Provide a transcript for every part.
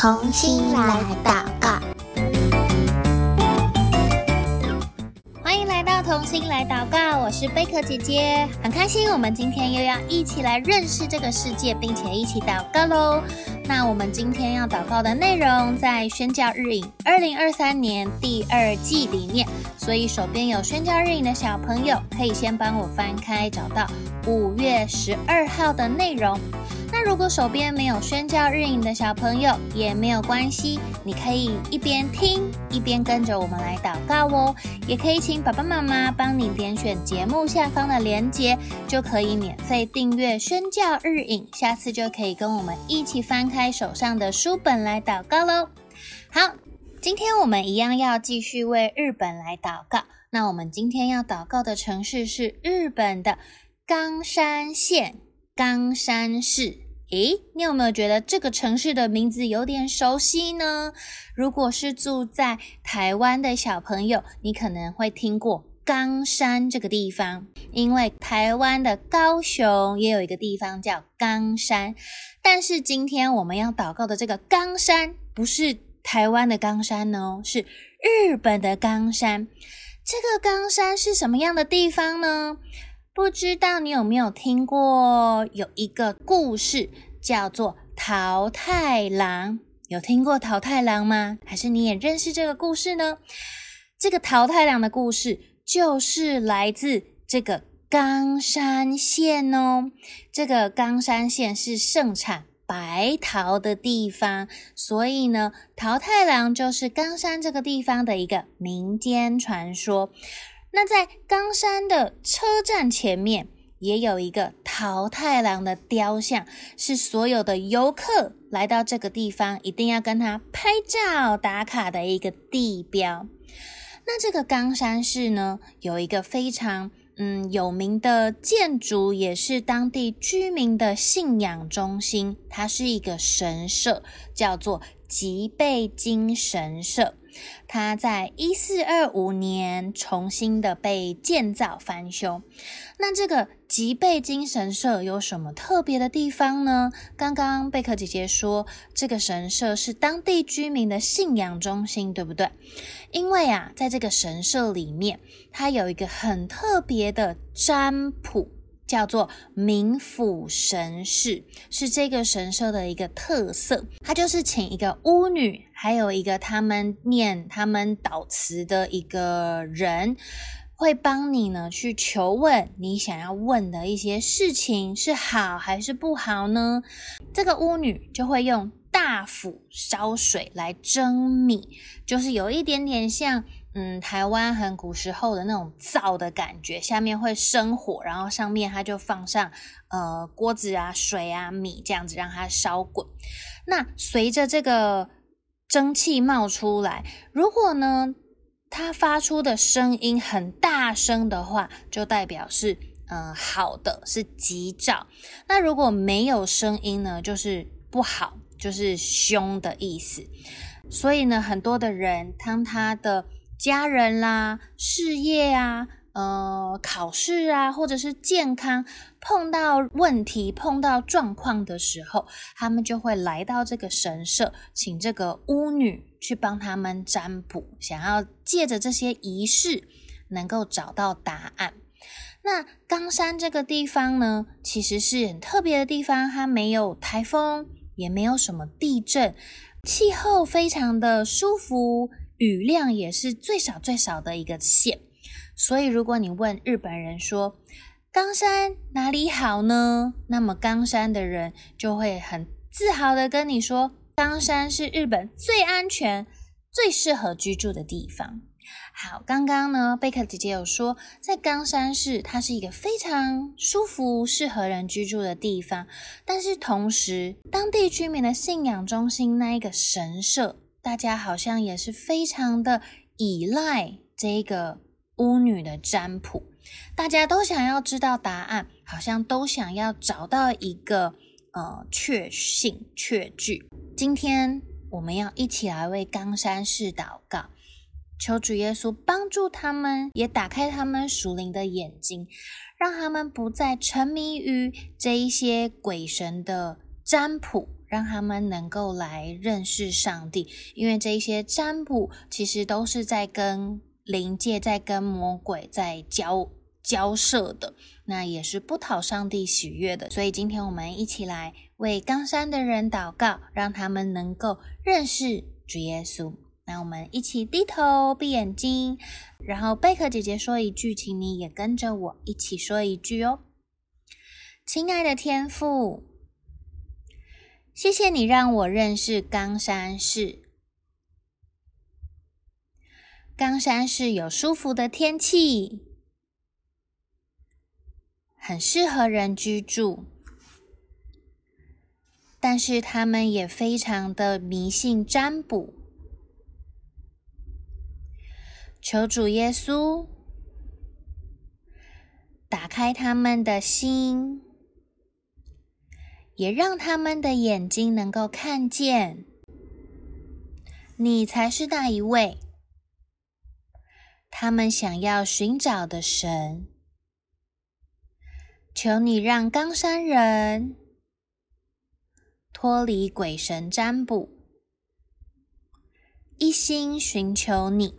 同心来祷告，欢迎来到童心来祷告。我是贝壳姐姐，很开心我们今天又要一起来认识这个世界，并且一起祷告喽。那我们今天要祷告的内容在宣教日影二零二三年第二季里面，所以手边有宣教日影的小朋友，可以先帮我翻开，找到五月十二号的内容。那如果手边没有宣教日影的小朋友也没有关系，你可以一边听一边跟着我们来祷告哦。也可以请爸爸妈妈帮你点选节目下方的链接，就可以免费订阅宣教日影，下次就可以跟我们一起翻开在手上的书本来祷告喽。好，今天我们一样要继续为日本来祷告。那我们今天要祷告的城市是日本的冈山县。冈山市，诶，你有没有觉得这个城市的名字有点熟悉呢？如果是住在台湾的小朋友，你可能会听过冈山这个地方，因为台湾的高雄也有一个地方叫冈山。但是今天我们要祷告的这个冈山，不是台湾的冈山哦，是日本的冈山。这个冈山是什么样的地方呢？不知道你有没有听过有一个故事叫做《桃太郎》？有听过桃太郎吗？还是你也认识这个故事呢？这个桃太郎的故事就是来自这个冈山县哦。这个冈山县是盛产白桃的地方，所以呢，桃太郎就是冈山这个地方的一个民间传说。那在冈山的车站前面也有一个桃太郎的雕像，是所有的游客来到这个地方一定要跟他拍照打卡的一个地标。那这个冈山市呢，有一个非常嗯有名的建筑，也是当地居民的信仰中心，它是一个神社，叫做吉备津神社。它在一四二五年重新的被建造翻修。那这个吉备津神社有什么特别的地方呢？刚刚贝克姐姐说，这个神社是当地居民的信仰中心，对不对？因为啊，在这个神社里面，它有一个很特别的占卜。叫做冥府神事，是这个神社的一个特色。它就是请一个巫女，还有一个他们念他们祷词的一个人，会帮你呢去求问你想要问的一些事情是好还是不好呢？这个巫女就会用大釜烧水来蒸米，就是有一点点像。嗯，台湾很古时候的那种灶的感觉，下面会生火，然后上面它就放上呃锅子啊、水啊、米这样子让它烧滚。那随着这个蒸汽冒出来，如果呢它发出的声音很大声的话，就代表是嗯、好的，是吉兆。那如果没有声音呢，就是不好，就是凶的意思。所以呢，很多的人当他的家人啦、事业啊、呃、考试啊，或者是健康碰到问题、碰到状况的时候，他们就会来到这个神社，请这个巫女去帮他们占卜，想要借着这些仪式能够找到答案。那冈山这个地方呢，其实是很特别的地方，它没有台风，也没有什么地震，气候非常的舒服。雨量也是最少最少的一个县，所以如果你问日本人说冈山哪里好呢？那么冈山的人就会很自豪的跟你说，冈山是日本最安全、最适合居住的地方。好，刚刚呢，贝克姐姐有说，在冈山市，它是一个非常舒服、适合人居住的地方，但是同时，当地居民的信仰中心那一个神社。大家好像也是非常的依赖这个巫女的占卜，大家都想要知道答案，好像都想要找到一个呃确信确据。今天我们要一起来为冈山市祷告，求主耶稣帮助他们，也打开他们属灵的眼睛，让他们不再沉迷于这一些鬼神的占卜。让他们能够来认识上帝。因为这些占卜其实都是在跟灵界、在跟魔鬼在交交涉的，那也是不讨上帝喜悦的。所以今天我们一起来为冈山的人祷告，让他们能够认识主耶稣。那我们一起低头闭眼睛，然后贝壳姐姐说一句，请你也跟着我一起说一句哦。亲爱的天父，谢谢你让我认识冈山市。冈山市有舒服的天气，很适合人居住，但是他们也非常的迷信占卜。求主耶稣打开他们的心，也让他们的眼睛能够看见，你才是那一位他们想要寻找的神。求你让冈山人脱离鬼神占卜，一心寻求你。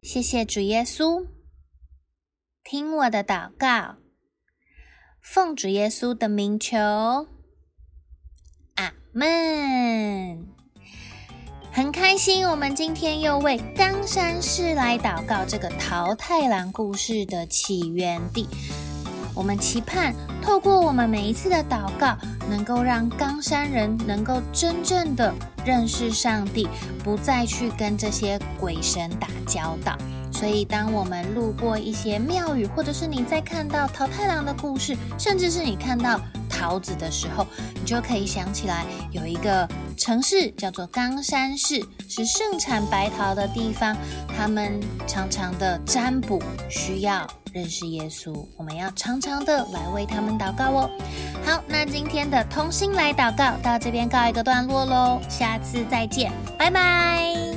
谢谢主耶稣，听我的祷告，奉主耶稣的名求，阿门。很开心，我们今天又为冈山市来祷告这个桃太郎故事的起源地。我们期盼透过我们每一次的祷告，能够让冈山人能够真正的认识上帝，不再去跟这些鬼神打交道。所以，当我们路过一些庙宇，或者是你在看到桃太郎的故事，甚至是你看到桃子的时候，你就可以想起来有一个城市叫做冈山市，是盛产白桃的地方。他们常常的占卜需要。认识耶稣，我们要常常的来为他们祷告哦。好，那今天的同心来祷告到这边告一个段落喽，下次再见，拜拜。